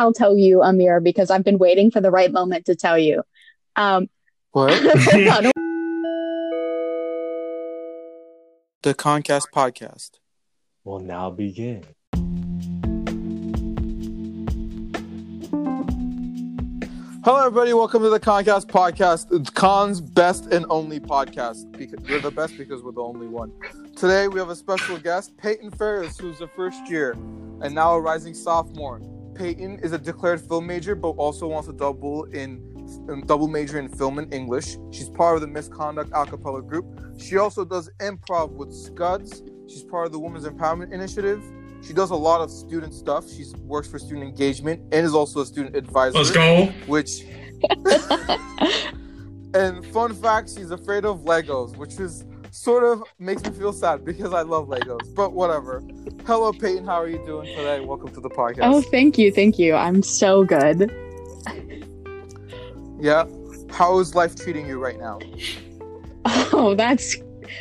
I'll tell you, Emir, because I've been waiting for the right moment to tell you. Um, What? the Conncast podcast. will now begin. Hello, everybody. Welcome to the Conncast podcast. It's Conn's best and only podcast. Because we're the best because we're the only one. Today we have a special guest, Payton Ferris, who's a first year and now a rising sophomore. Peyton is a declared film major, but also wants to double in um, double major in film and English. She's part of the Miss Conduct a cappella group. She also does improv with Scuds. She's part of the Women's Empowerment Initiative. She does a lot of student stuff. She works for student engagement and is also a student advisor. Let's go. Which and fun fact, she's afraid of Legos, which is sort of makes me feel sad because I love Legos. But whatever. Hello, Peyton. How are you doing today? Welcome to the podcast. Oh, thank you, thank you. I'm so good. Yeah. How is life treating you right now? Oh, that's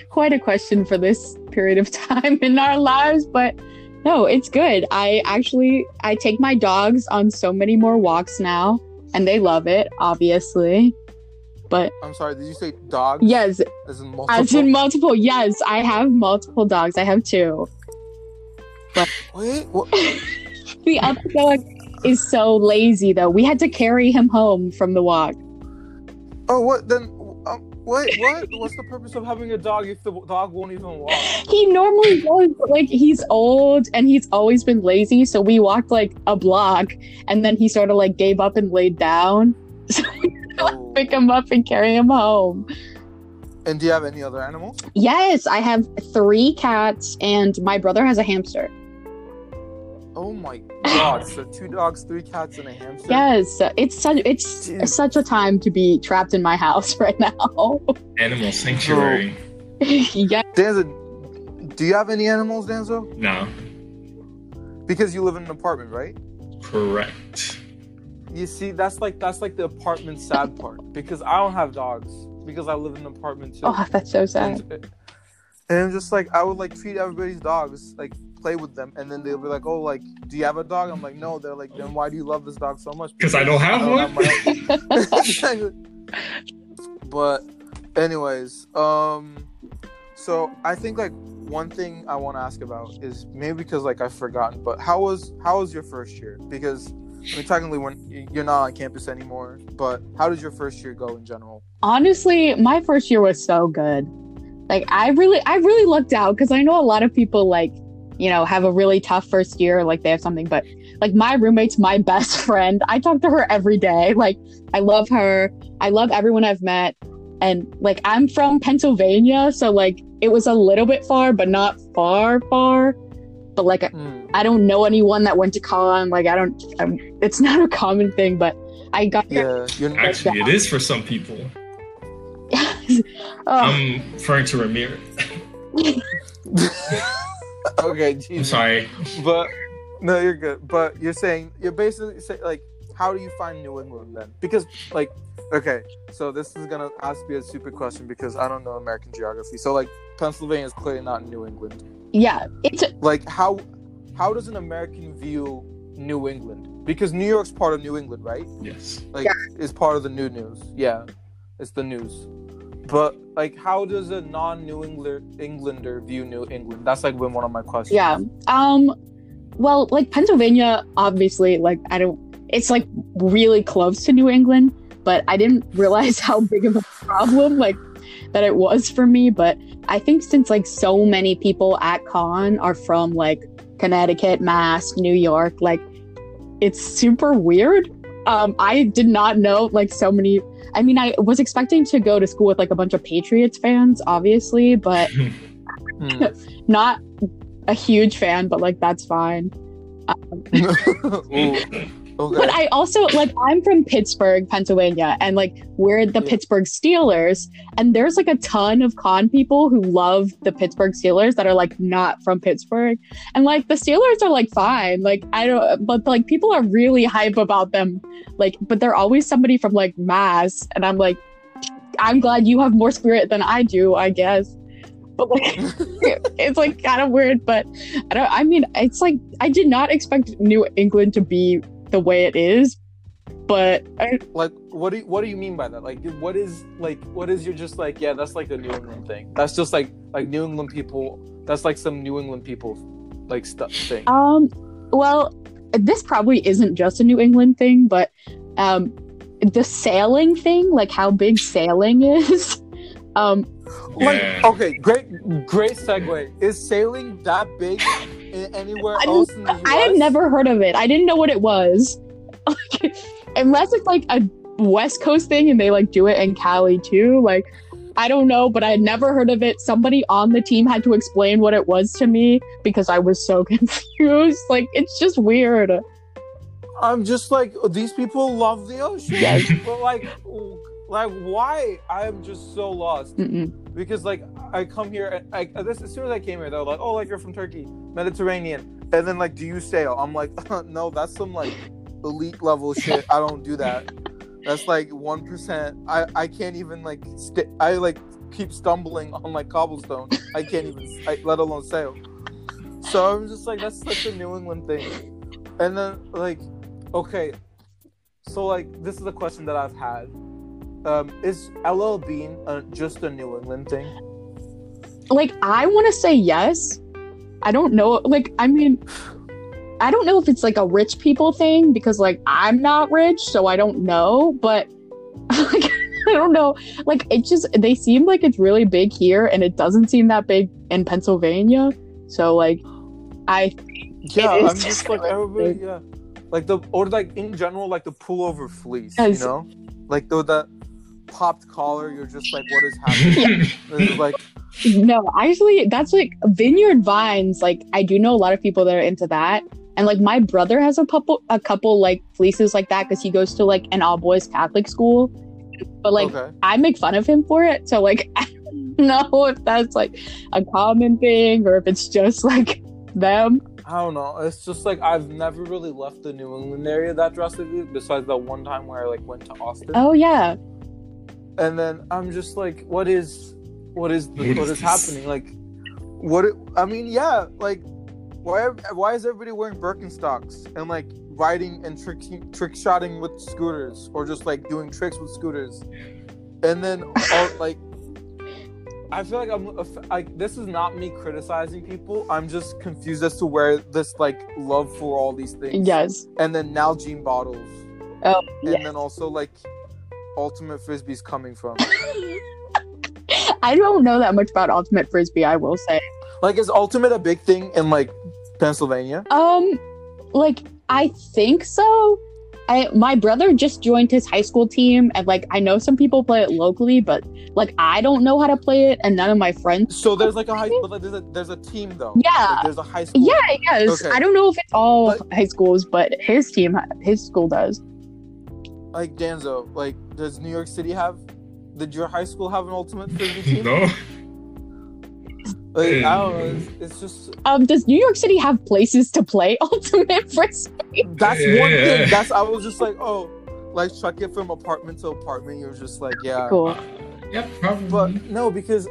quite a question for this period of time in our lives, but no, it's good. I actually I take my dogs on so many more walks now, and they love it, obviously. But I'm sorry. Did you say dogs? yes, As in multiple. as in multiple. Yes, I have multiple dogs. I have two. Wait. What? The other dog is so lazy though. We had to carry him home from the walk. Oh, what then? Um, wait. What? What's the purpose of having a dog if the dog won't even walk? He normally does, but like he's old and he's always been lazy. So we walked like a block, and then he sort of like gave up and laid down. So we had to, like, Oh. pick him up and carry him home. And do you have any other animals? Yes, I have three cats, and my brother has a hamster. Oh my god! So two dogs, three cats, and a hamster. Yes, it's such it's Dude. such a time to be trapped in my house right now. Animal sanctuary. yeah, Danso, do you have any animals, Danso? No, Because you live in an apartment, right? correct. You see, that's like that's like the apartment sad part. Because I don't have dogs because I live in an apartment too. oh, that's so sad. and, and I'm just like I would like treat everybody's dogs, like play with them, and then they'll be like, "Oh, like, do you have a dog?" I'm like, "No." They're like, "Then why do you love this dog so much?" Because I don't have one. my but anyways um so i think like one thing i want to ask about is maybe because like i've forgotten but how was how was your first year because i mean technically when you're not on campus anymore but how did your first year go in general Honestly, my first year was so good. Like I really I really lucked out because I know a lot of people like, you know, have a really tough first year, like they have something, but like my roommate's my best friend. I talk to her every day. Like I love her. I love everyone I've met. And like I'm from Pennsylvania, so like it was a little bit far, but not far, far. But like Hmm. I don't know anyone that went to Conn. Like I don't. Um, it's not a common thing, but I got. yeah you're Actually, it is for some people. oh, I'm referring to Ramir. okay I'm sorry. but no you're good but you're saying you're basically say like how do you find new england then? Because like okay so this is gonna ask me a stupid question because i don't know american geography. So like pennsylvania is clearly not new england. Yeah, it's like how how does an american view new england? Because new york's part of new england right? Yes. like is part of the new news. Yeah it's the news. But like how does a non-new englander englander view new england? That's like been one of my questions. Yeah. Um, well, like Pennsylvania, obviously, like I don't. It's like really close to New England, but I didn't realize how big of a problem like that it was for me. But I think since like so many people at Conn are from like Connecticut, Mass, New York, like it's super weird. Um, I did not know like so many. I mean, I was expecting to go to school with like a bunch of Patriots fans, obviously, but Hmm. not a huge fan, but like that's fine. Ooh, okay. But I also like I'm from Pittsburgh, Pennsylvania, and like we're the Yeah. Pittsburgh Steelers, and there's like a ton of Conn people who love the Pittsburgh Steelers that are like not from Pittsburgh, and like the Steelers are like fine, like I don't, but like people are really hype about them, like but they're always somebody from like Mass, and I'm like, I'm glad you have more spirit than I do, I guess. But like, it's like kind of weird, but I don't. I mean, it's like I did not expect New England to be the way it is. But I, Like, what do you, what do you mean by that? Like, what is like what is your just like yeah, that's like a New England thing. That's just like like New England people. That's like some New England people like stuff thing. um, well, this probably isn't just a New England thing, but um, the sailing thing, like how big sailing is. Um, Like, okay, great, great segue. Is sailing that big in anywhere I else in the US? I had never heard of it. I didn't know what it was. Unless it's like a West Coast thing and they like do it in Cali too. Like, I don't know, but I had never heard of it. Somebody on the team had to explain what it was to me because I was so confused. Like, it's just weird. I'm just like these people love the ocean. Yes. but like, like why? I'm just so lost Mm-mm. because like I come here and I this as soon as I came here they're like, oh, like you're from Turkey, Mediterranean, and then like, do you sail? I'm like, no, that's some like elite level shit. I don't do that. That's like one percent. I I can't even like st- I like keep stumbling on like cobblestone. I can't even I, let alone sail. So I'm just like that's such a New England thing. And then like okay, so like this is a question that I've had. Um, is LL Bean uh, just a New England thing? Like, I want to say yes. I don't know. Like, I mean, I don't know if it's like a rich people thing because, like, I'm not rich, so I don't know. But, like, I don't know. Like, it just, they seem like it's really big here and it doesn't seem that big in Pennsylvania. So, like, I, Yeah, I'm just just like everybody. Yeah, like the or like in general, like the pullover fleece. Yes. You know, like the that popped collar. You're just like, what is happening? It's like no, actually, that's like vineyard vines. Like, I do know a lot of people that are into that. And like my brother has a couple, a couple like fleeces like that because he goes to like an all boys Catholic school. But like okay. I make fun of him for it. So like I don't know if that's like a common thing or if it's just like them. I don't know. It's just like I've never really left the New England area that drastically. Besides that one time where I like went to Austin, Oh yeah. And then I'm just like, what is, what is, the, What is happening? Like, what? I mean, yeah, like, why? Why is everybody wearing Birkenstocks and like riding and trick trick shotting with scooters or just like doing tricks with scooters? And then all, like, I feel like I'm like this is not me criticizing people. I'm just confused as to where this like love for all these things. Yes. And then Nalgene bottles. Oh And yeah. then also like ultimate frisbees coming from. I don't know that much about ultimate frisbee. I will say. Like, is Ultimate a big thing in like Pennsylvania? Um, like I think so. I my brother just joined his high school team, and like I know some people play it locally, but like I don't know how to play it, and none of my friends. So there's like a high, but like, there's a there's a team though. Yeah. Like, there's a high school. Yeah, I guess Okay. I don't know if it's all But- high schools, but his team, his school does. Like Danso, like does New York City have? Did your high school have an Ultimate frisbee team? no. Like, I don't know. It's, it's just Um, does New York City have places to play ultimate frisbee? that's Yeah. one thing. That's I was just like, oh, like chuck it from apartment to apartment. You're just like, yeah. Cool. Yep. probably. But no, because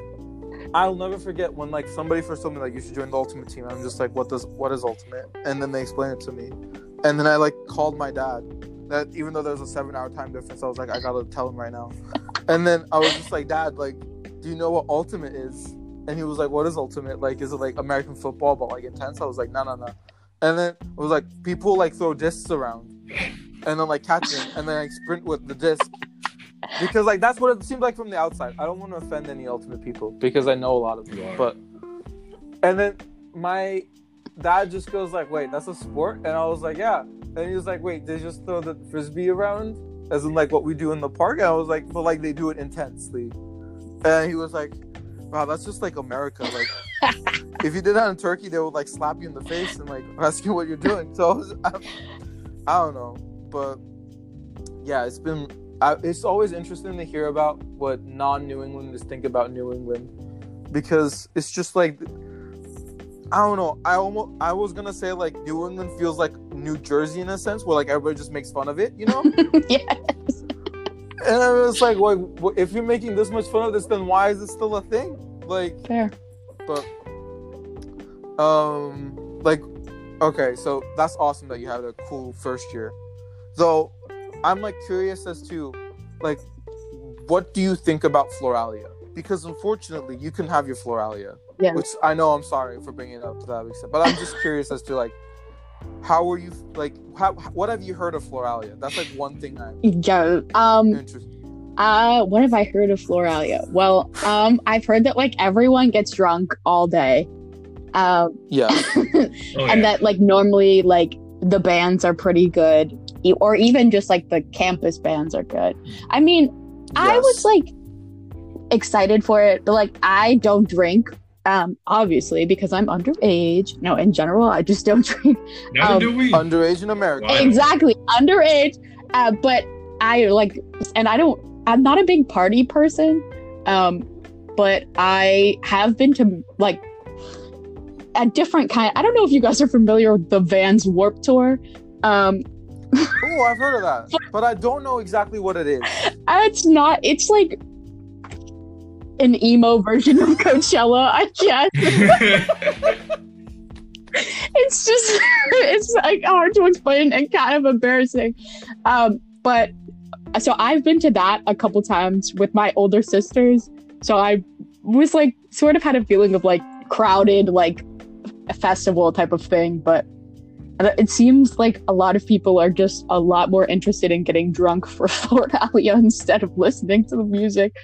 I'll never forget when like somebody first told me like you should join the ultimate team. I'm just like, what does what is ultimate? And then they explained it to me, and then I like called my dad. That even though there's a seven hour time difference, I was like, I gotta tell him right now. And then I was just like, Dad, like, do you know what ultimate is? And he was like, What is ultimate? Like, is it like American football but like intense? I was like, No, no, no. And then it was like people like throw discs around, and then like catch them, and then like sprint with the disc because like that's what it seemed like from the outside. I don't want to offend any ultimate people because I know a lot of You them. But and then my dad just goes like, "Wait, that's a sport?" And I was like, "Yeah." And he was like, "Wait, they just throw the frisbee around as in like what we do in the park?" And I was like, "But like they do it intensely." And he was like, "Wow, that's just like America. Like if you did that in Turkey, they would like slap you in the face and like ask you what you're doing." So I, was, I, I don't know, but yeah, it's been I, it's always interesting to hear about what non-New Englanders think about New England because it's just like I don't know. I almost I was gonna say like New England feels like New Jersey in a sense, where like everybody just makes fun of it, you know. yeah. and I was like, well, if you're making this much fun of this, then why is it still a thing? Like, Fair. but um, like, okay, so that's awesome that you had a cool first year. though I'm like curious as to like what do you think about Floralia? Because unfortunately, you can have your Floralia. Yeah. Which I know I'm sorry for bringing it up to that extent, but I'm just curious as to like how were you like how what have you heard of Floralia? That's like one thing I'm Yeah. Um. interested. Uh. What have I heard of Floralia? Well, um. I've heard that like everyone gets drunk all day. Um. Yeah. Oh, yeah. and that like normally like the bands are pretty good, e- or even just like the campus bands are good. I mean, I was like excited for it, but like I don't drink. Um, obviously because I'm underage. No, in general, I just don't drink. Neither um, do we. underage in America. Wow. exactly underage uh, but i like and i don't i'm not a big party person um but i have been to like a different kind i don't know if you guys are familiar with the Vans Warped Tour um Oh, I've heard of that, but I don't know exactly what it is. it's not it's like an emo version of coachella i guess. It's just it's like hard to explain and kind of embarrassing. Um but so i've been to that a couple times with my older sisters. So i was like sort of had a feeling of like crowded like a festival type of thing but it seems like a lot of people are just a lot more interested in getting drunk for Floralia instead of listening to the music.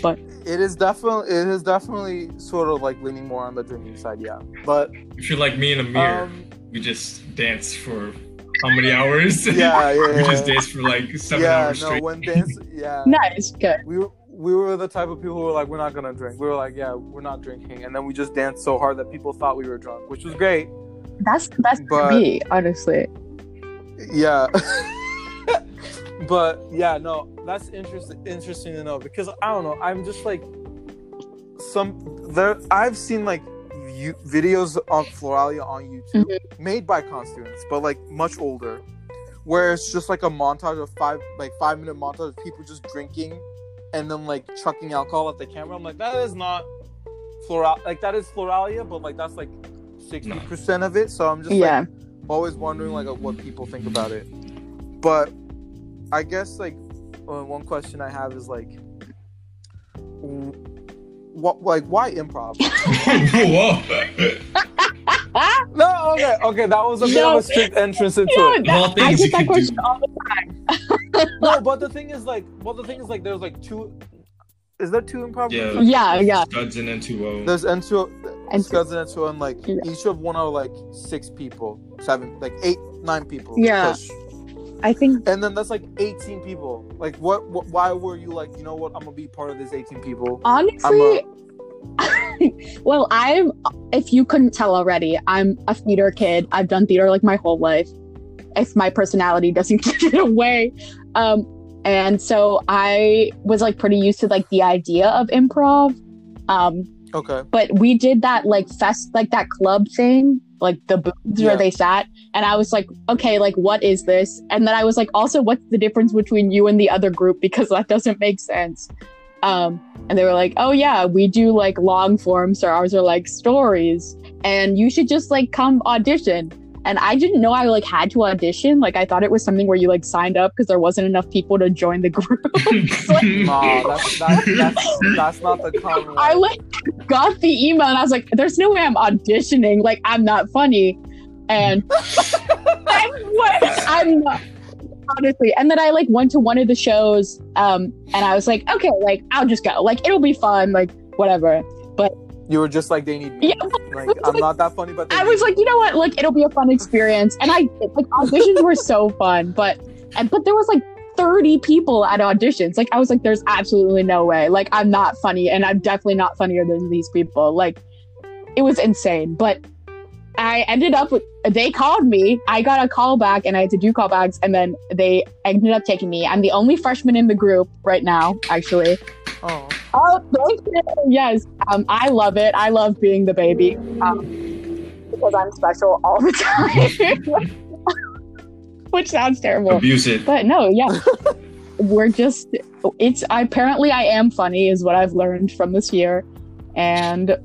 But it is definitely it is definitely sort of like leaning more on the drinking side, yeah. But if you're like me and Emir, um, we just dance for how many hours? yeah, yeah, we just yeah. dance for like seven yeah, hours no, straight. when dance, yeah. Nice, good. we were we were the type of people who were like, we're not gonna drink. We were like, yeah, we're not drinking, and then we just danced so hard that people thought we were drunk, which was great. That's the best But- me, honestly. Yeah, but yeah, no, that's interesting. Interesting to know because I don't know. I'm just like some there. I've seen like you, videos of Floralia on YouTube Mhm. made by Conn students, but like much older, where it's just like a montage of five like five minute montage of people just drinking and then like chucking alcohol at the camera. I'm like, that is not Floral like that is Floralia, but like that's like sixty percent of it. So I'm just like always wondering like what people think about it. But I guess like uh, one question I have is like, what like why improv? No, okay, okay, that was a bit of No. a strict entrance into You know, it. All I things get you that can question do. all the No, but the thing is like, well, the thing is like, there's like two. Is there two improv? Yeah. groups? Yeah, yeah. Scuds and N2O. There's N2, And Scuds and N2, and like Yeah. each of one are like six people, seven, like eight, nine people. Yeah. push. I think And then that's like 18 people. Like, what, what? Why were you like, you know what? I'm gonna be part of this 18 people. honestly well, I'm if you couldn't tell already, I'm a theater kid. I've done theater like my whole life. If my personality doesn't give it away. Um and so I was like pretty used to like the idea of improv. Um Okay. but we did that like fest like that club thing like the booths Yeah. where they sat and i was like okay like what is this and then i was like also what's the difference between you and the other group because that doesn't make sense um and they were like oh yeah we do like long forms so ours are like stories and you should just like come audition and i didn't know i like had to audition like i thought it was something where you like signed up because there wasn't enough people to join the group Nah, that's that's, that's, that's not the common. I like got the email and I was like, "There's no way I'm auditioning. Like I'm not funny." And I'm what? I'm not honestly. And then I like went to one of the shows, um, and I was like, "Okay, like I'll just go. Like it'll be fun. Like whatever." You were just like they need me. Yeah, Like I'm not that funny, but I was like, you know what? Like it'll be a fun experience. And I like auditions were so fun, but and but there was like 30 people at auditions. Like I was like, there's absolutely no way. Like I'm not funny, and I'm definitely not funnier than these people. Like it was insane. But I ended up with they called me. I got a call back and I had to do callbacks, and then they ended up taking me. I'm the only freshman in the group right now, actually. Oh, Oh, thank you. Yes, um, I love it. I love being the baby um, because I'm special all the time. Which sounds terrible, Abuse it. but no, yeah, we're just. It's apparently I am funny, is what I've learned from this year, and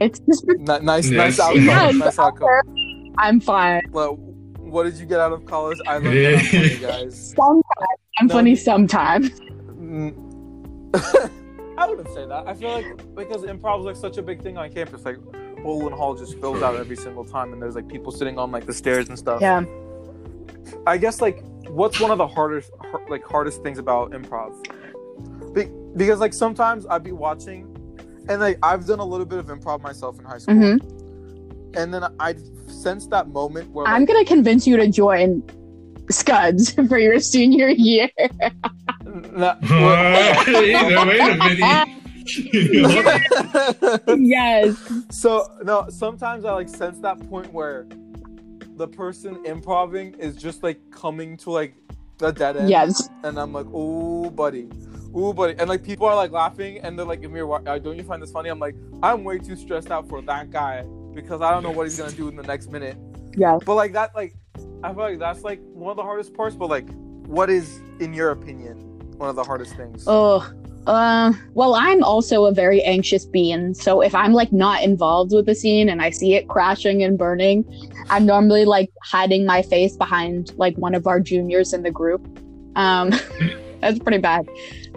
it's just N- nice, Yes. nice outcome. Yes. Nice outcome. I'm fine. Well, what did you get out of college? I learned that I'm funny, guys. Sometimes I'm No. funny sometimes. I wouldn't say that. I feel like because improv is like such a big thing on campus, like Olin Hall just fills out every single time, and there's like people sitting on like the stairs and stuff. Yeah. I guess like what's one of the hardest har- like hardest things about improv? Be- because like sometimes I'd be watching, and like I've done a little bit of improv myself in high school, hmm and then I sense that moment where I'm gonna convince you to join Scuds for your senior year. no, wait a minute. yes. so no, sometimes I like sense that point where the person improving is just like coming to like the dead end. Yes. and I'm like, oh, buddy, ooh, buddy," and like people are like laughing, and they're like, "Emir, why, uh, don't you find this funny?" I'm like, "I'm way too stressed out for that guy because I don't know what he's gonna do in the next minute." Yeah. But like that, like I feel like that's like one of the hardest parts. But like, what is, in your opinion, one of the hardest things? Oh, well, I'm also a very anxious being. So if I'm like not involved with the scene and I see it crashing and burning, I'm normally like hiding my face behind like one of our juniors in the group. Um, that's pretty bad.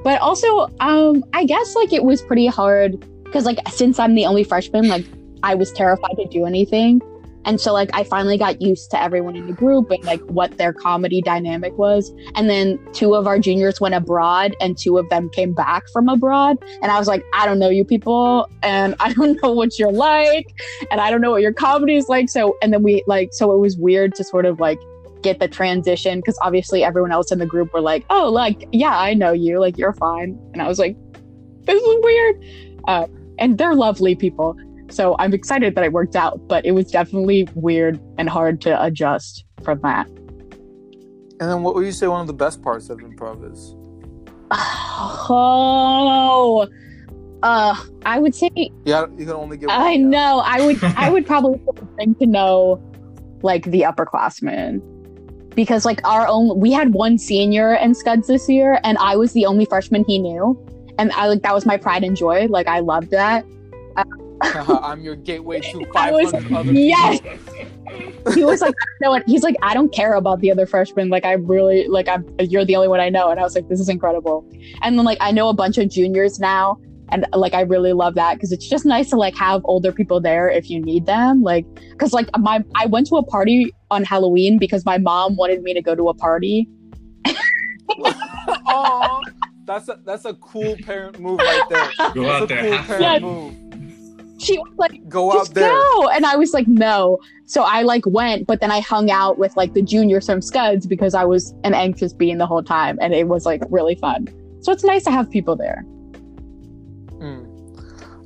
But also, um, I guess like it was pretty hard because like since I'm the only freshman, like I was terrified to do anything. And so like I finally got used to everyone in the group and like what their comedy dynamic was. And then two of our juniors went abroad and two of them came back from abroad. And I was like, I don't know you people and I don't know what you're like and I don't know what your comedy is like. So and then we like so it was weird to sort of like get the transition because obviously everyone else in the group were like, Oh, like, yeah, I know you, like you're fine. And I was like, This is weird. Uh, and they're lovely people. So I'm excited that it worked out, but it was definitely weird and hard to adjust from that. And then, what would you say one of the best parts of improv is? Oh, uh, I would say Yeah, you can only get. I know. I would. I would probably think to know, like the upperclassmen, because like our own. We had one senior in Scuds this year, and I was the only freshman he knew, and I like that was my pride and joy. Like I loved that. Yeah. I'm your gateway to I 500 was- other yes. He was like, no, he's like, I don't care about the other freshmen. Like I really like I'm. You're the only one I know, and I was like, this is incredible. And then like I know a bunch of juniors now. And like I really love that because it's just nice to like have older people there if you need them. Like because like my I went to a party on Halloween because my mom wanted me to go to a party. Aw, that's a that's a cool parent move right there. Go That's out a there, cool have parent Yeah. move. She was like, Go out just there. go, and I was like, no. So I like went, but then I hung out with like the juniors from Scuds because I was an anxious being the whole time, and it was like really fun. So it's nice to have people there. Mm.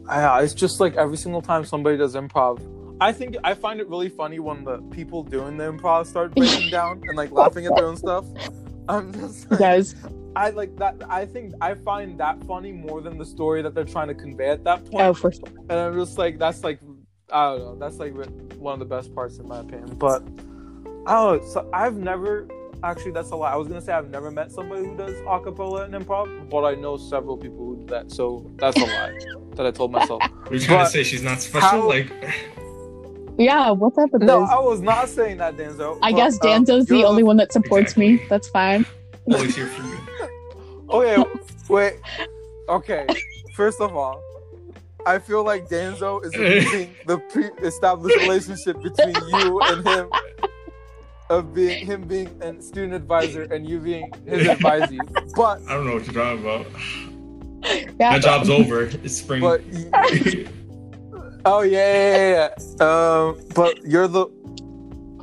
Yeah, it's just like every single time somebody does improv. I think I find it really funny when the people doing the improv start breaking down and like laughing at their own stuff. I'm just like, Guys, I like that. I think I find that funny more than the story that they're trying to convey at that point. oh for sure. And I'm just like, that's like, I don't know. That's like one of the best parts in my opinion. But I don't know. So I've never actually. That's a lie. I was gonna say I've never met somebody who does acapella and improv, but I know several people who do that. So that's a lie that I told myself. We're trying But to say she's not special. how- Like, Yeah, what's up with No, this? I was not saying that, Danso. I but, guess um, Danso's the you're only one that supports me. That's fine. always here for you. Okay, wait. Okay, first of all, I feel like Danso is abusing the pre-established relationship between you and him of being him being a student advisor and you being his advisee. But I don't know what you're talking about. Yeah. My job's over. It's spring. but oh yeah, yeah, yeah, yeah. Um, but you're the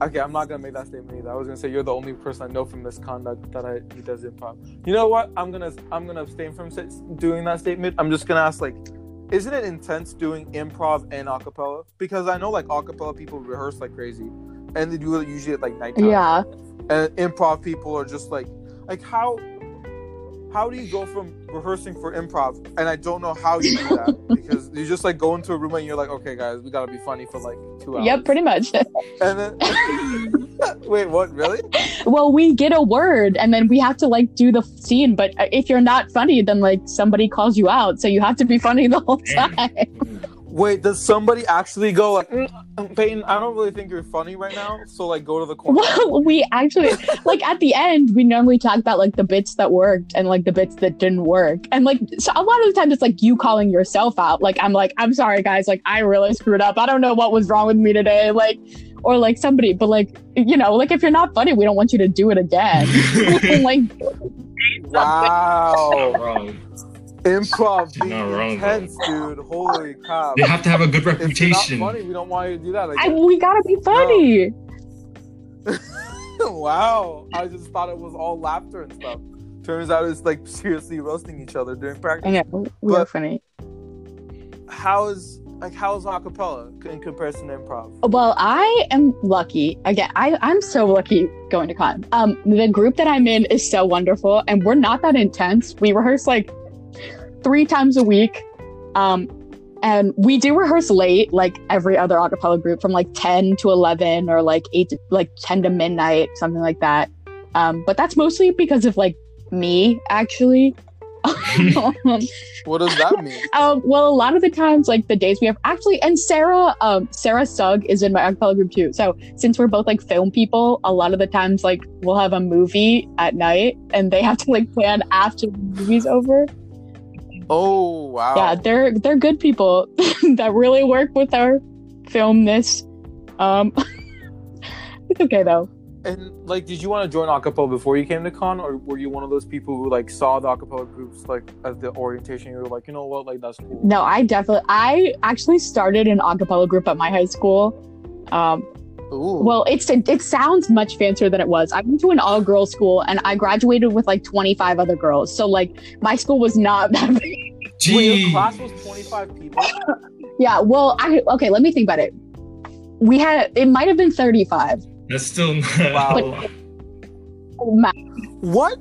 okay. I'm not gonna make that statement either. I was gonna say you're the only person I know from Miss Conduct that I he does improv. You know what? I'm gonna I'm gonna abstain from doing that statement. I'm just gonna ask like, isn't it intense doing improv and acapella? Because I know like acapella people rehearse like crazy, and they do it usually at like nighttime. Yeah. and improv people are just like like how how do you go from rehearsing for improv? And i don't know how you do that because you just like go into a room and you're like okay guys we gotta be funny for like two hours. Yep, pretty much. and then wait what? Really? Well, we get a word and then we have to like do the scene, but uh, if you're not funny, then like somebody calls you out, so you have to be funny the whole time. Wait, does somebody actually go like, "Mm, um, Payton? I don't really think you're funny right now, so like go to the corner. Well, we actually like at the end we normally talk about like the bits that worked and like the bits that didn't work. And like so a lot of the times it's like you calling yourself out. Like I'm like, I'm sorry guys, like I really screwed up. I don't know what was wrong with me today. Like or like somebody, but like you know, like if you're not funny, we don't want you to do it again. like Wow, Wrong. Improv being Not wrong, intense, dude. Holy crap! They have to have a good If you're not reputation. funny, we don't want you to do that. I, we gotta be funny. wow, I just thought it was all laughter and stuff. Turns out it's like seriously roasting each other during practice. know we are funny. How is like how's acapella in comparison to improv? Well, I am lucky. Again, I, I'm so lucky going to Conn. Um, the group that I'm in is so wonderful, and we're not that intense. We rehearse like three times a week. Um, and we do rehearse late, like every other acapella group, from like 10 to 11 or like 8 to like 10 to midnight, something like that. Um, but that's mostly because of like me, actually. What does that mean? Um, well, a lot of the times, like the days we have actually, and Sarah, um, Sarah Sugg is in my acapella group too. So since we're both like film people, a lot of the times, like we'll have a movie at night, and they have to like plan after the movie's over. Oh wow! Yeah, they're they're good people that really work with our filmness. Um, it's okay though. And like, did you want to join acapella before you came to Conn, or were you one of those people who like saw the acapella groups like at the orientation? You were like, you know what, like that's cool. No, I definitely, I actually started an acapella group at my high school. Um, Ooh. Well, it's it sounds much fancier than it was. I went to an all girls school and I graduated with like 25 other girls. So like my school was not that big. Wait, your Gee. class was twenty five people. Yeah, well, I okay, let me think about it. We had it might have been 35. That's still not. Wow. Ma- What?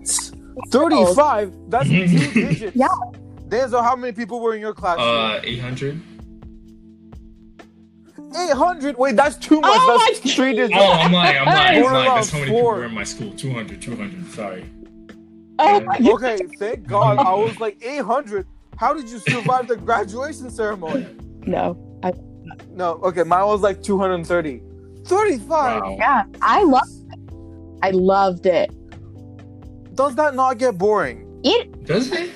Thirty five? That's two digits. Yeah. Danso, how many people were in your class? Uh, 800? Eight hundred. Wait, that's too much. Oh that's three digits. Oh, I'm lying. I'm lying. I'm lying. That's how many four. people were in my school. 200, 200. Sorry. Oh my God. Okay, thank God. I was like eight hundred. How did you survive the graduation ceremony? No. No, okay, mine was like two hundred and thirty. Thirty-five. Wow. Yeah, I love I loved it. Does that not get boring? It Does it?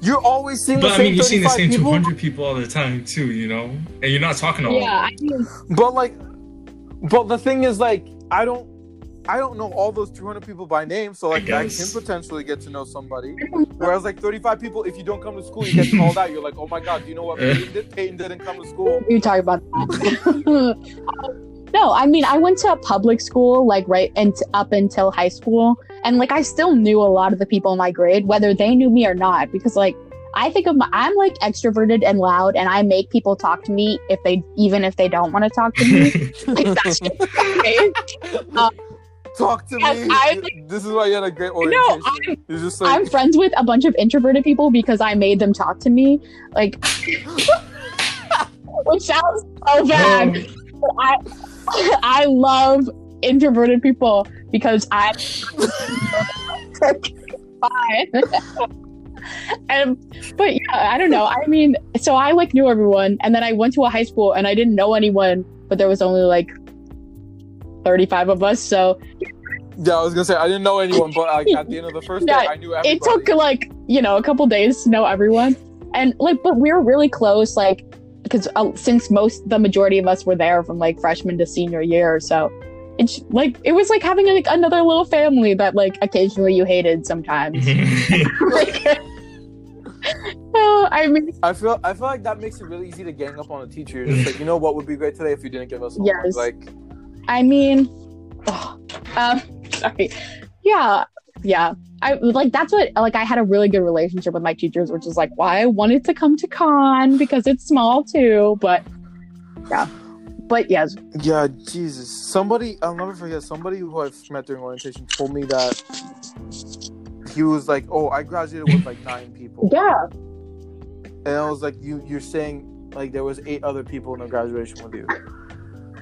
You're always seeing the But I mean, you're seeing the same people. 200 people all the time, too, you know? And you're not talking to all yeah, I of them. mean, But like, but the thing is, like, I don't, I don't know all those 200 people by name, so like, I, guess. can potentially get to know somebody. Whereas like 35 people, if you don't come to school, you get called out. You're like, oh my god, do you know what Payton did? Payton didn't come to school. you talk about that. Um, no, I mean, I went to a public school, like right and up until high school, and like I still knew a lot of the people in my grade, whether they knew me or not, because like I think of my, I'm like extroverted and loud, and I make people talk to me if they even if they don't want to talk to me. like that's just okay. Talk to Yes, me. I- this is why you had a great No, orientation. I'm just like, I'm friends with a bunch of introverted people because I made them talk to me, like, which sounds so bad. Um, I I love introverted people because I fine. and but yeah, I don't know. I mean, so I like knew everyone, and then I went to a high school and I didn't know anyone, but there was only like thirty five of us, so yeah, I was gonna say I didn't know anyone, but like at the end of the first Yeah, day, I knew everybody. it took like you know a couple days to know everyone and like but we were really close like because uh, since most the majority of us were there from like freshman to senior year so it's like it was like having like another little family that like occasionally you hated sometimes like, i mean I feel I feel like that makes it really easy to gang up on a teacher. Just like, you know what would be great today if you didn't give us homework. Yes. Like, i mean ugh, um sorry yeah yeah i like that's what like i had a really good relationship with my teachers which is like why i wanted to come to Conn because it's small too but yeah but yes yeah, Jesus. Somebody I'll never forget. Somebody who I've met during orientation told me that he was like, "Oh, I graduated with like nine people," yeah and I was like, "You you're saying like there was eight other people in the graduation with you."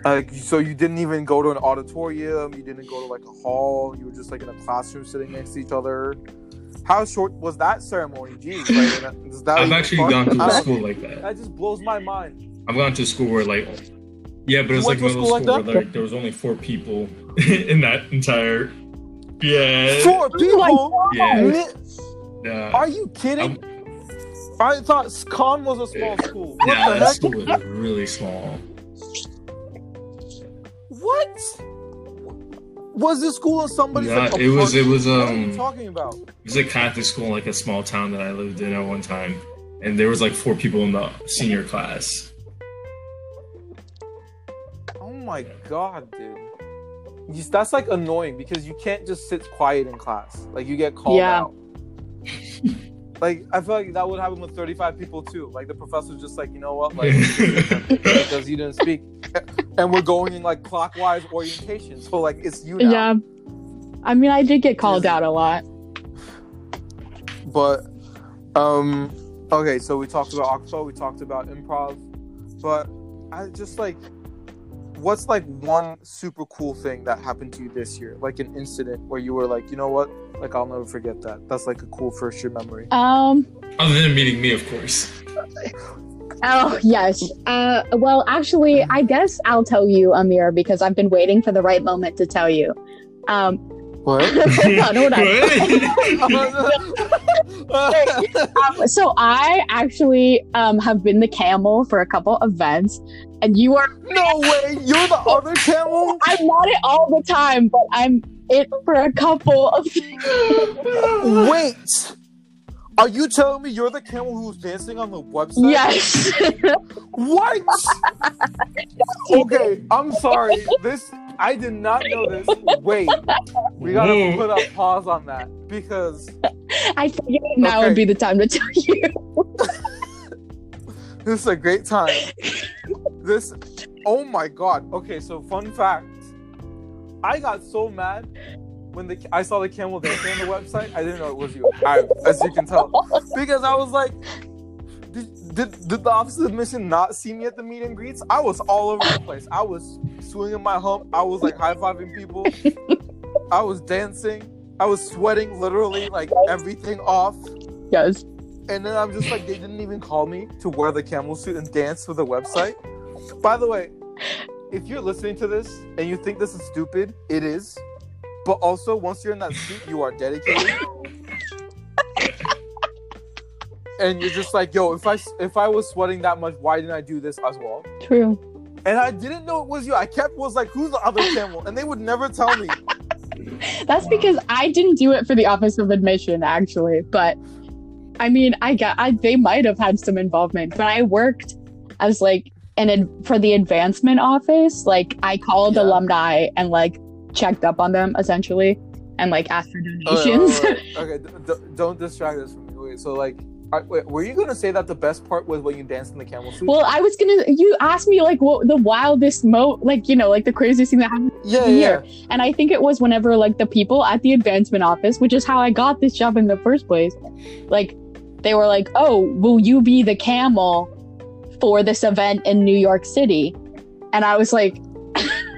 Like, so you didn't even go to an auditorium. You didn't go to like a hall. You were just like in a classroom sitting next to each other. How short was that ceremony? Jeez, like, that I've actually fun? gone to a school like that. That just blows my mind. I've gone to a school where like, yeah, but it was like went one of those school schools like where like, there was only four people in that entire. Yeah. Four people. Yeah. Yeah. Are you kidding? I thought Conn was a small school. What yeah, the that heck? school was really small. What? Was this school in somebody's Yeah, like, it was- it apartment? was, What are you um, talking about? It was a Catholic school in like a small town that I lived in at one time, and there was like four people in the senior class. Oh my god, dude. You- That's like annoying because you can't just sit quiet in class. Like you get called Yeah. out. like I feel like that would happen with 35 people too. Like the professor's just like, you know what, like because you didn't speak, and we're going in like clockwise orientation. So like it's you now. Yeah. I mean, I did get called out a lot. But um okay, so we talked about Oxford, we talked about improv, but I just like what's like one super cool thing that happened to you this year? Like an incident where you were like, you know what? Like I'll never forget that. That's like a cool first year memory. Um. Other than meeting me, of course. Oh yes. Uh. Well, actually, I guess I'll tell you, Emir, because I've been waiting for the right moment to tell you. Um. What? no, no, no. Um, so I actually um have been the camel for a couple events, and you are. no way! You're the other camel? I'm not it all the time, but I'm it for a couple of. Wait! Are you telling me you're the camel who's dancing on the website? yes. What? okay, I'm sorry. This I did not know this. Wait, we gotta Whoa. put a pause on that because I figured now Okay. would be the time to tell you. this is a great time. This, oh my god. Okay, so fun fact, I got so mad when the I saw the camel dancing on the website. I didn't know it was you, I, as you can tell, because I was like. Did, did, did the office of admission not see me at the meet and greets? I was all over the place. I was swinging my hump. I was like high fiving people. I was dancing. I was sweating literally like everything off. Yes. And then I'm just like, they didn't even call me to wear the camel suit and dance for the website. By the way, if you're listening to this and you think this is stupid, it is. But also, once you're in that seat, you are dedicated. and you're just like, yo, if I if I was sweating that much, why didn't I do this as well? True. And I didn't know it was you. I kept was like, who's the other camel? And they would never tell me. That's because I didn't do it for the Office of Admission, actually. But I mean, I got I, they might have had some involvement, but I worked as like an ad, for the advancement office. Like I called Yeah. alumni and like checked up on them essentially, and like asked for oh, Okay, donations. wait. Okay, d- d- don't distract us from me. Wait, so like, I, wait, were you gonna say that the best part was when you danced in the camel suit? well, I was gonna. You asked me like what the wildest mo, like you know, like the craziest thing that happened. yeah, here. yeah. And I think it was whenever like the people at the advancement office, which is how I got this job in the first place, like they were like, "Oh, will you be the camel for this event in New York City?" And I was like,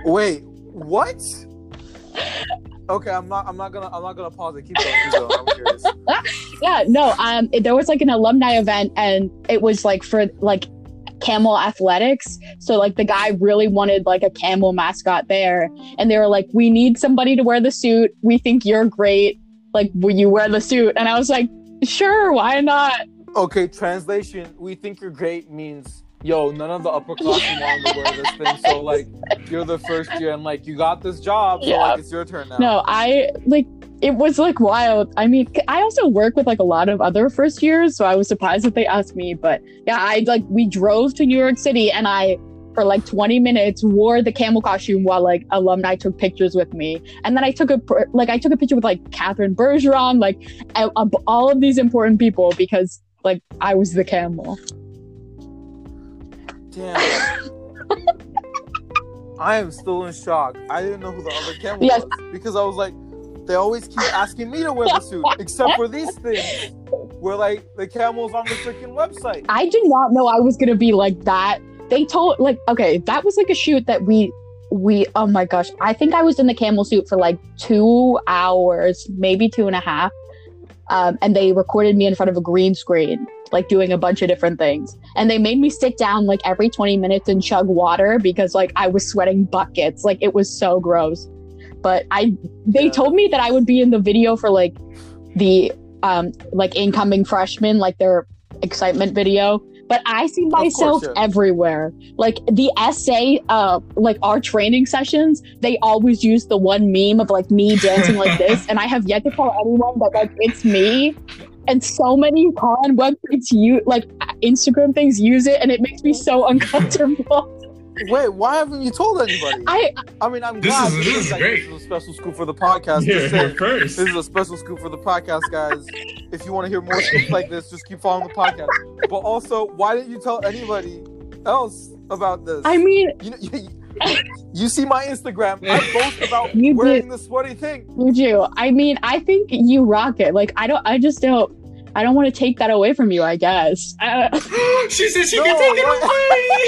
Wait, what? Okay, I'm not. I'm not gonna. I'm not gonna pause it. Keep going. Keep going. I'm curious. "Yeah, no." Um, it- there was like an alumni event, and it was like for like camel athletics. So like the guy really wanted like a camel mascot there, and they were like, "We need somebody to wear the suit. We think you're great. Like, will you wear the suit?" And I was like, "Sure, why not?" Okay, translation. We think you're great means. Yo, none of the upperclassmen wanted to wear this thing, so like, you're the first year, and like, you got this job, so Yeah. like, it's your turn now. No, I like it was like wild. I mean, I also work with like a lot of other first years, so I was surprised that they asked me. But yeah, I like we drove to New York City and I for like 20 minutes wore the camel costume while like alumni took pictures with me. And then I took a like I took a picture with like Katherine Bergeron, like all of these important people because like I was the camel. Damn. I am still in shock. I didn't know who the other camel Yes. was because I was like, they always keep asking me to wear the suit, except for these things, where like the camel's on the freaking website. I did not know I was gonna be like that. They told like okay, that was like a shoot that we we oh my gosh, I think I was in the camel suit for like two hours, maybe two and a half. Um, and they recorded me in front of a green screen, like doing a bunch of different things. And they made me sit down like every 20 minutes and chug water because like I was sweating buckets. Like it was so gross. But I, they Yeah. told me that I would be in the video for like the um like incoming freshmen, like their excitement video. But I see course, myself yeah. everywhere. Like the SA, uh, like our training sessions, they always use the one meme of like me dancing like this, and I have yet to tell anyone that like it's me. And so many Conn websites use like Instagram things use it, and it makes me so uncomfortable. Wait, why haven't you told anybody? I I mean, I'm This glad is- this is like, great. This is a special scoop for the podcast. Yeah, Just saying, first. This is a special scoop for the podcast, guys. If you want to hear more scoops like this, just keep following the podcast. But also, why didn't you tell anybody else about this? I mean, you, know, you, you see my Instagram. I post about You wearing the sweaty thing. you do. I mean, I think you rock it. Like I don't. I just don't. I don't want to take that away from you. I guess. Uh, she said she No, can take it away.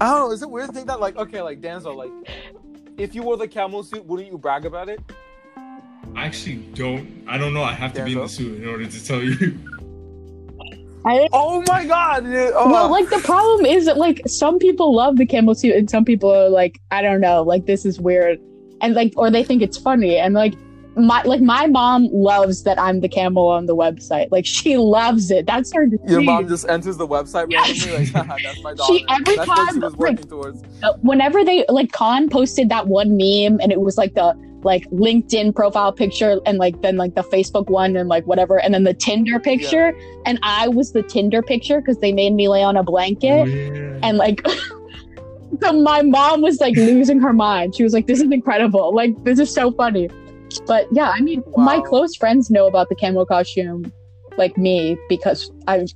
I don't know. Is it weird to think that, like, okay, like Danso, like, if you wore the camel suit, wouldn't you brag about it? I actually don't. I don't know. I have to be in the suit in order to tell you. I, Oh my god! Oh. well, like the problem is that like some people love the camel suit, and some people are like, I don't know, like this is weird, and like, or they think it's funny, and like. My like my mom loves that I'm the camel on the website. Like she loves it. That's her. Your mom just enters the website Yes. randomly, like, that's my daughter. She- every that's what she time, was working towards. Uh, whenever they like Conn posted that one meme and it was like the like LinkedIn profile picture and like then like the Facebook one and like whatever and then the Tinder picture and I was the Tinder picture because they made me lay on a blanket yeah. and like so my mom was like losing her mind. She was like, "This is incredible! Like this is so funny." But yeah, I mean, my close friends know about the camo costume, like me, because I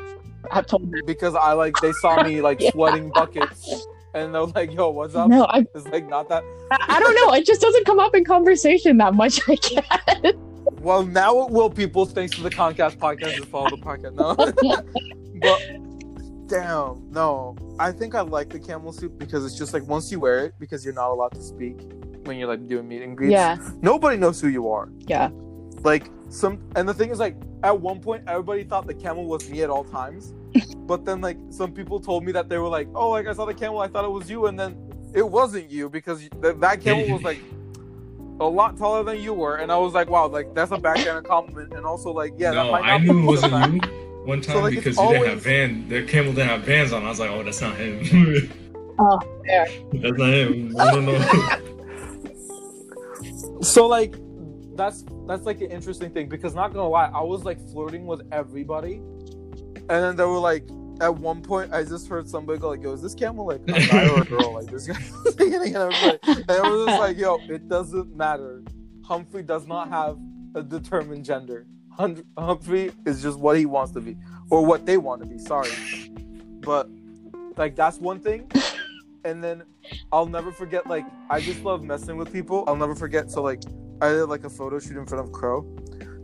have told them. Because I like they saw me like Yeah. sweating buckets, and they're like, "Yo, what's up?" No, I, It's like not that. I I don't know. It just doesn't come up in conversation that much. I guess. Well, now it will, people. Thanks to the Conncast podcast, just follow the podcast. No, but damn, no. I think I like the camel suit because it's just like once you wear it, because you're not allowed to speak when you're like doing meet and greets. yeah, Nobody knows who you are. yeah. Like some, and the thing is, like at one point, everybody thought the camel was me at all times. but then, like some people told me that they were like, "Oh, like I saw the camel, I thought it was you," and then it wasn't you because th- that camel was like a lot taller than you were, and I was like, "Wow, like that's a backhanded compliment." And also, like, yeah, that no, might I knew it wasn't you one time So, like, because you didn't have van. The camel didn't have vans on. I was like, oh, that's not him. Oh, there. that's not him. No, no, no. So like that's that's like an interesting thing because not gonna lie, I was like flirting with everybody, and then they were like, at one point, I just heard somebody go like, "Yo, is this camel like a guy or a girl?" Like this guy, and everybody- and I was just like, "Yo, it doesn't matter. Humphrey does not have a determined gender. Hun- Humphrey is just what he wants to be or what they want to be. Sorry, but like that's one thing." And then I'll never forget. Like I just love messing with people. I'll never forget. So like I did like a photo shoot in front of Cro,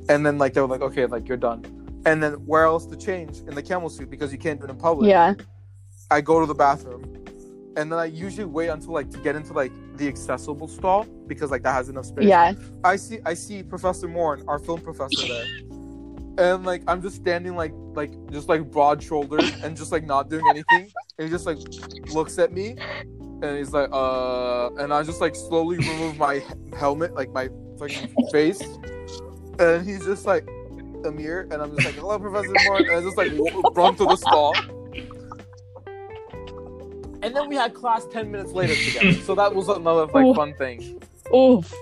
and then like they were like, okay, like you're done. And then where else to change in the camel suit because you can't do it in public. Yeah, I go to the bathroom, and then I usually wait until like to get into like the accessible stall because like that has enough space. yeah. I see I see Professor Morin, our film professor there. And like I'm just standing like like just like broad shouldered and just like not doing anything. And he just like looks at me and he's like, uh and I just like slowly remove my helmet, like my fucking face. And he's just like Emir, and I'm just like, hello, Professor Morin, and I just like run to the stall. And then we had class ten minutes later together. So that was another like fun thing. Oof.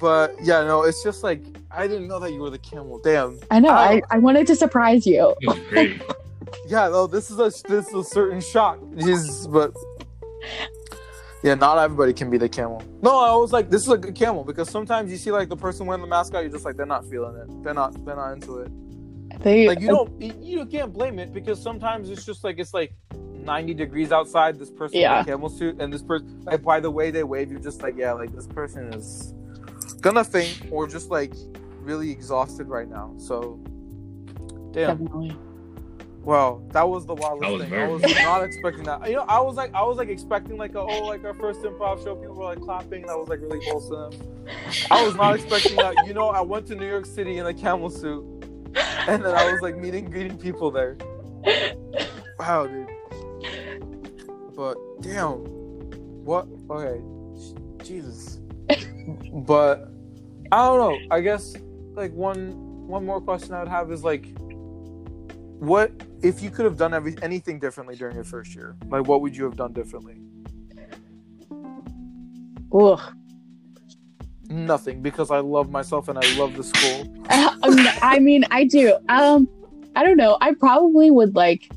But yeah, no, it's just like I didn't know that you were the camel. Damn. I know. Ow. I, I wanted to surprise you. Great. Yeah, no, this is a this is a certain shock. Jesus, but yeah, not everybody can be the camel. No, I was like, this is a good camel because sometimes you see like the person wearing the mascot, you're just like, they're not feeling it. They're not. They're not into it. They Like you don't. You you can't blame it because sometimes it's just like it's like. 90 degrees outside this person Yeah. in a camel suit and this person like by the way they wave you're just like yeah like this person is gonna faint or just like really exhausted right now so damn definitely. Wow, that was the wildest That was thing. I was wild. not expecting that. You know, I was like, I was like expecting like a, oh, like our first improv show, people were like clapping. That was like really wholesome. I was not expecting that. You know, I went to New York City in a camel suit, and then I was like meeting, greeting people there. Wow, dude. But damn, what? Okay, Jesus. But I don't know. I guess like one one more question I would have is like, what if you could have done every anything differently during your first year? Like, what would you have done differently? Ugh. Nothing, because I love myself and I love the school. Um, I mean, I do. Um, I don't know. I probably would like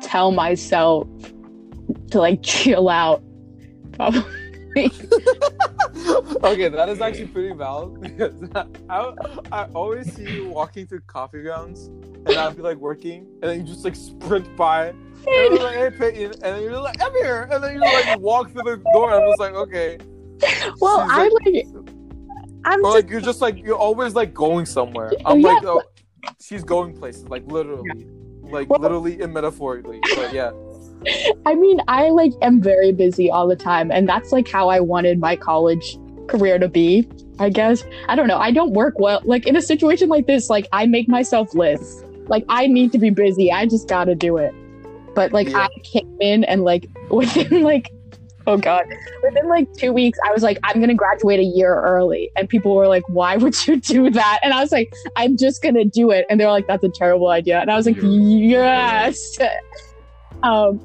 tell myself to like chill out. Probably. okay, that is actually pretty valid I, I always see you walking through coffee grounds and I'd be like working and then you just like sprint by and I'm like, hey Payton, and then you're like, I'm here, and then you like walk through the door. and I'm just like, okay. well, She's I like. I'm Or just like you're just like you're always like going somewhere. I'm Yeah, like, oh, she's going places, like literally, like Well- literally and metaphorically. But yeah, I mean, I like am very busy all the time, and that's like how I wanted my college career to be. I guess I don't know. I don't work well. Like in a situation like this, like I make myself lists. Like I need to be busy. I just gotta do it. But like Yeah. I came in and like within like oh god within like two weeks I was like I'm gonna graduate a year early, and people were like, why would you do that? And I was like, I'm just gonna do it, and they were like, that's a terrible idea, and I was like, yes. Um,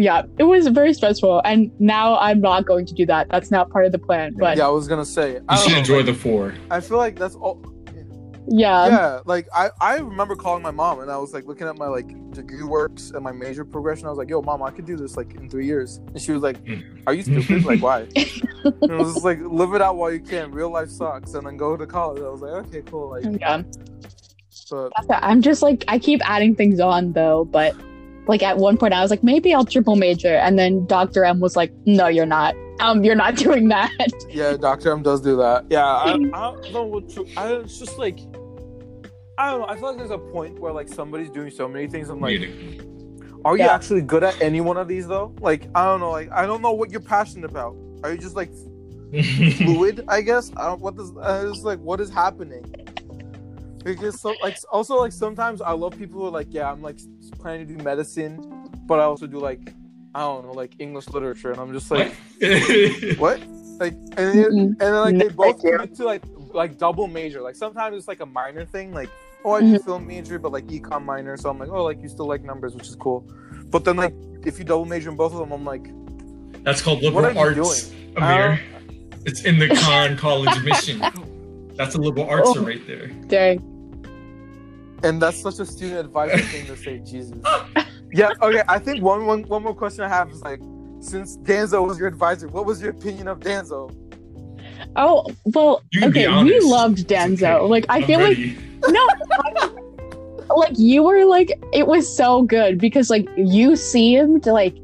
yeah, it was very stressful, and now I'm not going to do that. That's not part of the plan. But yeah, I was gonna say. I You don't should know, enjoy like, the four. I feel like that's all. yeah, yeah, like I, I remember calling my mom and I was like looking at my like degree works and my major progression. I was like, "Yo, mom, I could do this like in three years." And she was like, Mm. "Are you stupid? like, why?" and it was just like, "Live it out while you can. Real life sucks." And then go to college. I was like, "Okay, cool." Like, yeah. but I'm just like I keep adding things on though, but like at one point I was like maybe I'll triple major, and then Dr. M was like, no, you're not. Um, you're not doing that. yeah, Doctor M does do that. Yeah, I, I don't know what. To, I it's just like. I don't know. I feel like there's a point where like somebody's doing so many things. I'm like, are you Yeah. actually good at any one of these though? Like, I don't know. Like, I don't know what you're passionate about. Are you just like fluid? I guess. I don't. What does? Uh, it's like what is happening? Because so like also like sometimes I love people who are like yeah I'm like planning to do medicine, but I also do like I don't know like English literature and I'm just like what like and then, Mm-mm. and then like they both thank commit to like like double major like sometimes it's like a minor thing like oh I do Mhm. film major but like econ minor so I'm like oh like you still like numbers which is cool but then like if you double major in both of them I'm like That's called What liberal are you arts, Emir. It's in the Conn college admission. That's a liberal arts Oh. right there. Dang. And that's such a student advisor thing to say, Jesus. Yeah, okay. I think one, one one more question I have is like, since Danso was your advisor, what was your opinion of Danso? Oh well, You can be okay. We loved Danso. Okay. Like I I'm feel like ready. no like you were like it was so good because like you seemed like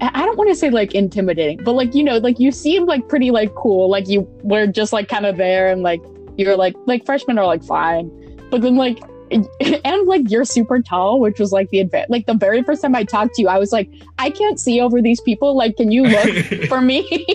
I don't want to say like intimidating, but like you know, like you seemed like pretty like cool. Like you were just like kind of there and like you're like like freshmen are like fine. But then like and like you're super tall, which was like the advantage. Like the very first time I talked to you, I was like, I can't see over these people. Like, can you look for me?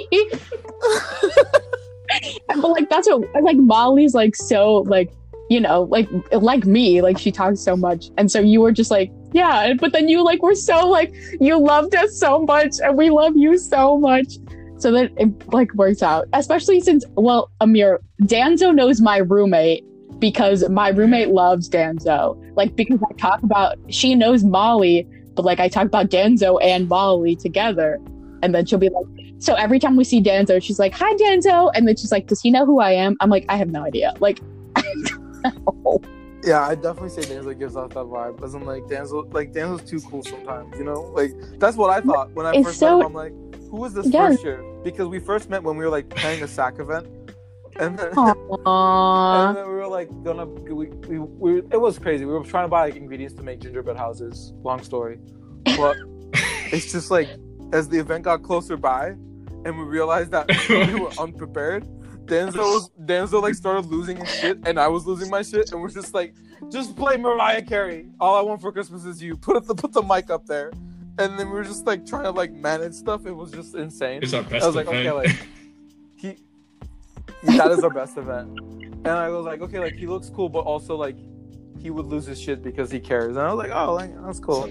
but like that's what like Molly's like so like you know like like me like she talks so much and so you were just like yeah but then you like were so like you loved us so much and we love you so much. So that it like works out especially since well Emir Danso knows my roommate because my roommate loves Danso. Like because I talk about she knows Molly but like I talk about Danso and Molly together. And then she'll be like so every time we see Danso, she's like, "Hi, Danso," and then she's like, "Does he know who I am?" I'm like, "I have no idea." Like, Yeah, I definitely say Danso gives off that vibe. As I'm like Danso, like Danso's too cool sometimes. You know, like that's what I thought when I It's first so- met him. I'm like, who is this Yeah. first year? Because we first met when we were like planning a SAC event, and then. And then we were like gonna we, we, we it was crazy. We were trying to buy like ingredients to make gingerbread houses. Long story. But it's just like as the event got closer by and we realized that we were unprepared, Denzel was Denzel like started losing his shit, and I was losing my shit, and we're just like, just play Mariah Carey. All I want for Christmas is you. Put the put the mic up there, and then we were just like trying to like manage stuff. It was just insane. It's our best I was like, event. okay, like he, that is our best event. And I was like, okay, like he looks cool, but also like he would lose his shit because he cares. And I was like, oh, like that's cool.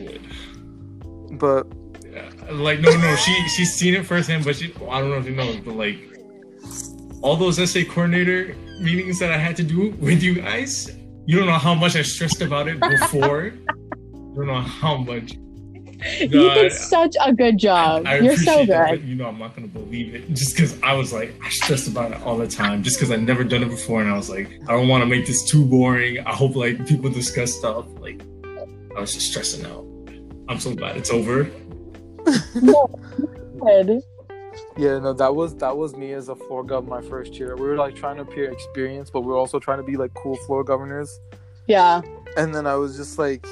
But Yeah, like no, no, she she's seen it firsthand, but she I don't know if you know, but like all those SA coordinator meetings that I had to do with you guys, you don't know how much I stressed about it before. you don't know how much. you did such a good job. I You're so good. but you know I'm not gonna believe it just because I was like I stressed about it all the time just because I've never done it before and I was like I don't want to make this too boring. I hope like people discuss stuff like I was just stressing out. I'm so glad it's over. Good. Yeah, no, that was that was me as a floor gov my first year. We were like trying to appear experienced, but we were also trying to be like cool floor governors. Yeah. And then I was just like,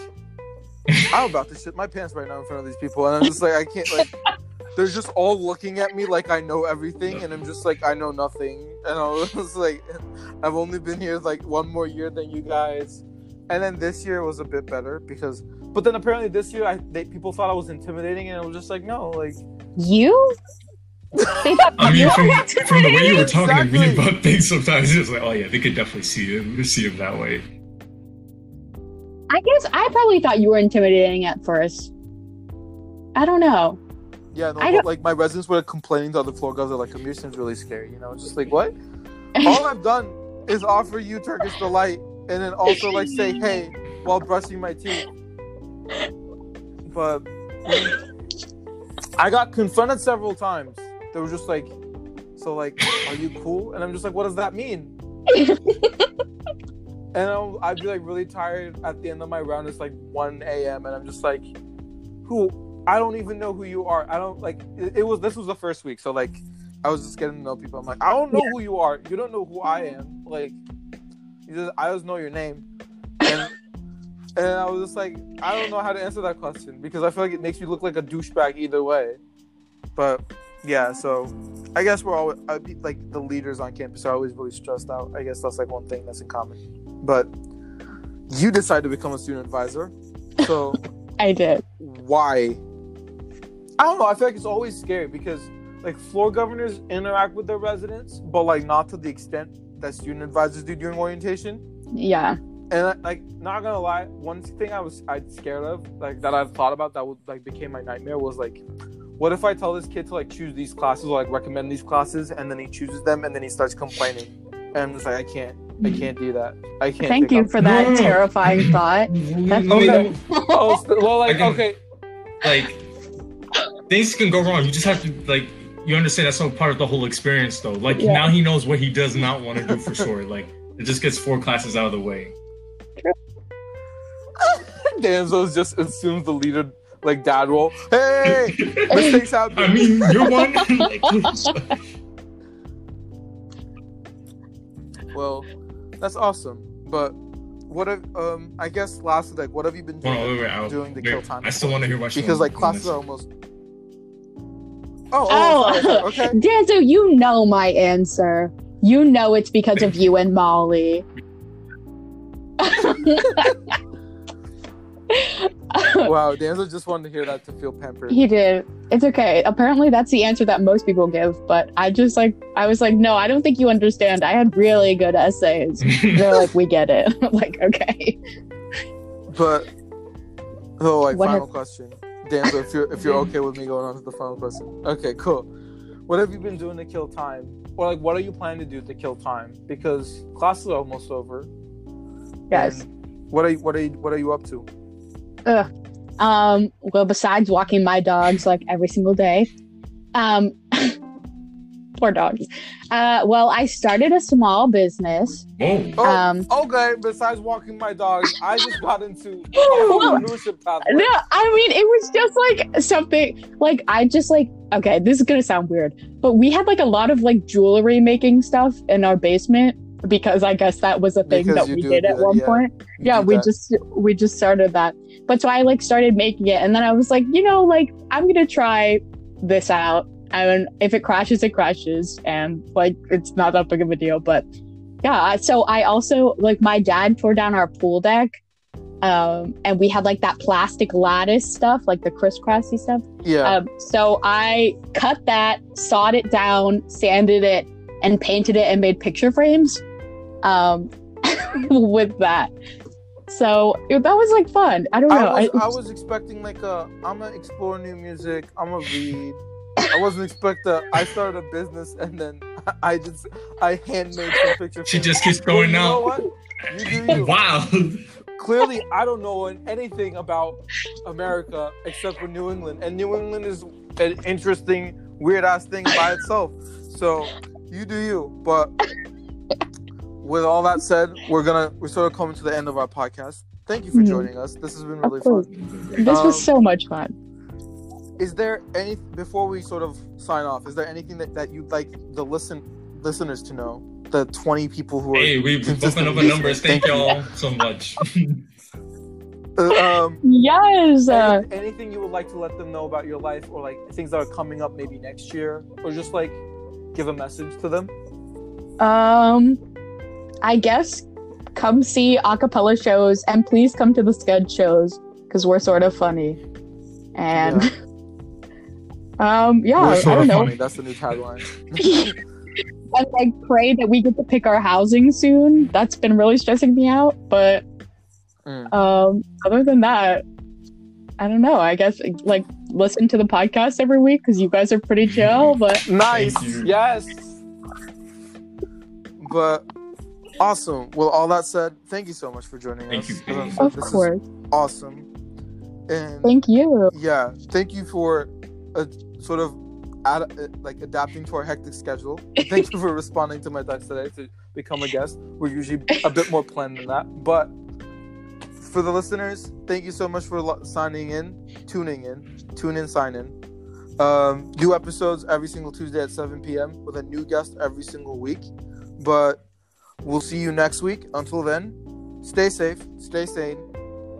I'm about to shit my pants right now in front of these people, and I'm just like, I can't like. They're just all looking at me like I know everything, and I'm just like I know nothing. And I was like, I've only been here like one more year than you guys. And then this year was a bit better because, but then apparently this year, I they, people thought I was intimidating, and I was just like, no, like You? They thought I mean, from, from the way you were talking to me Exactly. about things, sometimes it's like, oh yeah, they could definitely see him, see him that way. I guess I probably thought you were intimidating at first. I don't know. yeah, no, I don't- like my residents were complaining to other floor guys, they're like, Emir seems really scary, you know, it's just like what? all I've done is offer you Turkish delight and then also like say hey while brushing my teeth. But I got confronted several times. They were just like, so like, are you cool? And I'm just like, what does that mean? And I'll, I'd be like really tired at the end of my round. It's like 1 a.m. and I'm just like, who? I don't even know who you are. I don't like. It, it was this was the first week, so like, I was just getting to know people. I'm like, I don't know who you are. You don't know who I am. Like, you just, I just know your name. And and I was just like, I don't know how to answer that question because I feel like it makes me look like a douchebag either way. But yeah, so I guess we're all like the leaders on campus are always really stressed out. I guess that's like one thing that's in common. But you decided to become a student advisor, so I did. why? I don't know. I feel like it's always scary because like floor governors interact with their residents, but like not to the extent that student advisors do during orientation. Yeah. And like, not gonna lie, one thing I was I'd scared of, like that I've thought about that would like became my nightmare was like, what if I tell this kid to like choose these classes or like recommend these classes, and then he chooses them, and then he starts complaining, and I'm just like, I can't, I can't do that. I can't. Thank take you on- for that No, terrifying thought. That's Okay. oh, st- well, like I can- okay, like things can go wrong. You just have to like you understand that's all part of the whole experience though. Like Yeah. now he knows what he does not want to do for sure. Like it just gets four classes out of the way. Danso just assumes the leader like dad role. Hey, mistakes happen. I mean, you're one. well, that's awesome. But what have um? I guess lastly, like, what have you been doing? on, wait, wait, I'll- Doing the wait, kill time. I still want to hear what because like classes are almost. Oh, oh, Oh, sorry, sorry. okay. Danso, you know my answer. You know it's because of you and Molly. Wow, Danso just wanted to hear that to feel pampered. he did. It's okay. Apparently, that's the answer that most people give. But I just like, I was like, no, I don't think you understand. I had really good SAs. They're like, we get it. I'm like, okay. But oh, like What final question, Danso, if you're if you're okay with me going on to the final question. Okay, cool. What have you been doing to kill time, or like what are you planning to do to kill time? Because class is almost over. Yes. What are you, what are you, what are you up to? Um, well, besides walking my dogs like every single day, um, poor dogs. Uh, well, I started a small business. Whoa. Oh, Um, okay. Besides walking my dogs, I just got into Well, entrepreneurship pathway. No, I mean it was just like something like I just like okay, this is gonna sound weird, but we had like a lot of like jewelry making stuff in our basement because I guess that was a thing Because that we did at that, one yeah. point. You Yeah, we that. just we just started that. But so I like started making it and then I was like, you know, like I'm gonna try this out. and if it crashes, it crashes, and like it's not that big of a deal. But yeah, so I also like my dad tore down our pool deck, um, and we had like that plastic lattice stuff, like the crisscrossy stuff. Yeah. Um, so I cut that, sawed it down, sanded it, and painted it, and made picture frames um, with that. So that was like fun. I don't know. I was, I- I was expecting like a I'm gonna explore new music. I'm gonna read. I wasn't expecting. a I started a business and then I just I handmade some picture. Frames. She just keeps Well, going you know what? You do you. Wow. Clearly, I don't know anything about America except for New England, and New England is an interesting, weird ass thing by itself. So you do you. But with all that said, we're gonna we're sort of coming to the end of our podcast. Thank you for Mhm. joining us. This has been really fun. this Um, was so much fun. Is there any before we sort of sign off? Is there anything that, that you'd like the listen listeners to know? The twenty people who are Hey, we've opened up the listeners. numbers. Thank Thank you. y'all so much. Uh, um, Yes. Uh, anything you would like to let them know about your life, or like things that are coming up maybe next year, or just like give a message to them? um, I guess come see acapella shows and please come to the Scud shows because we're sort of funny. And um, yeah, We're I don't of know. funny. That's the new tagline. and like pray that we get to pick our housing soon. That's been really stressing me out. But Mm. um, other than that, I don't know. I guess like listen to the podcast every week because you guys are pretty chill. But Nice. Yes. But awesome. Well, all that said, thank you so much for joining Thank us. you, As I Payton. said, of this is course, awesome. And thank you. yeah, thank you for a sort of ad- uh, like adapting to our hectic schedule. Thank you for responding to my text today to become a guest. We're usually a bit more planned than that, but for the listeners, thank you so much for lo- signing in, tuning in, tune in, sign in. Um, new episodes every single Tuesday at 7 p.m. with a new guest every single week. But we'll see you next week. Until then, stay safe, stay sane,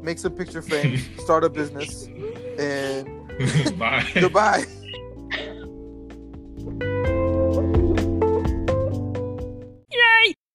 make some picture frames, start a business, and goodbye.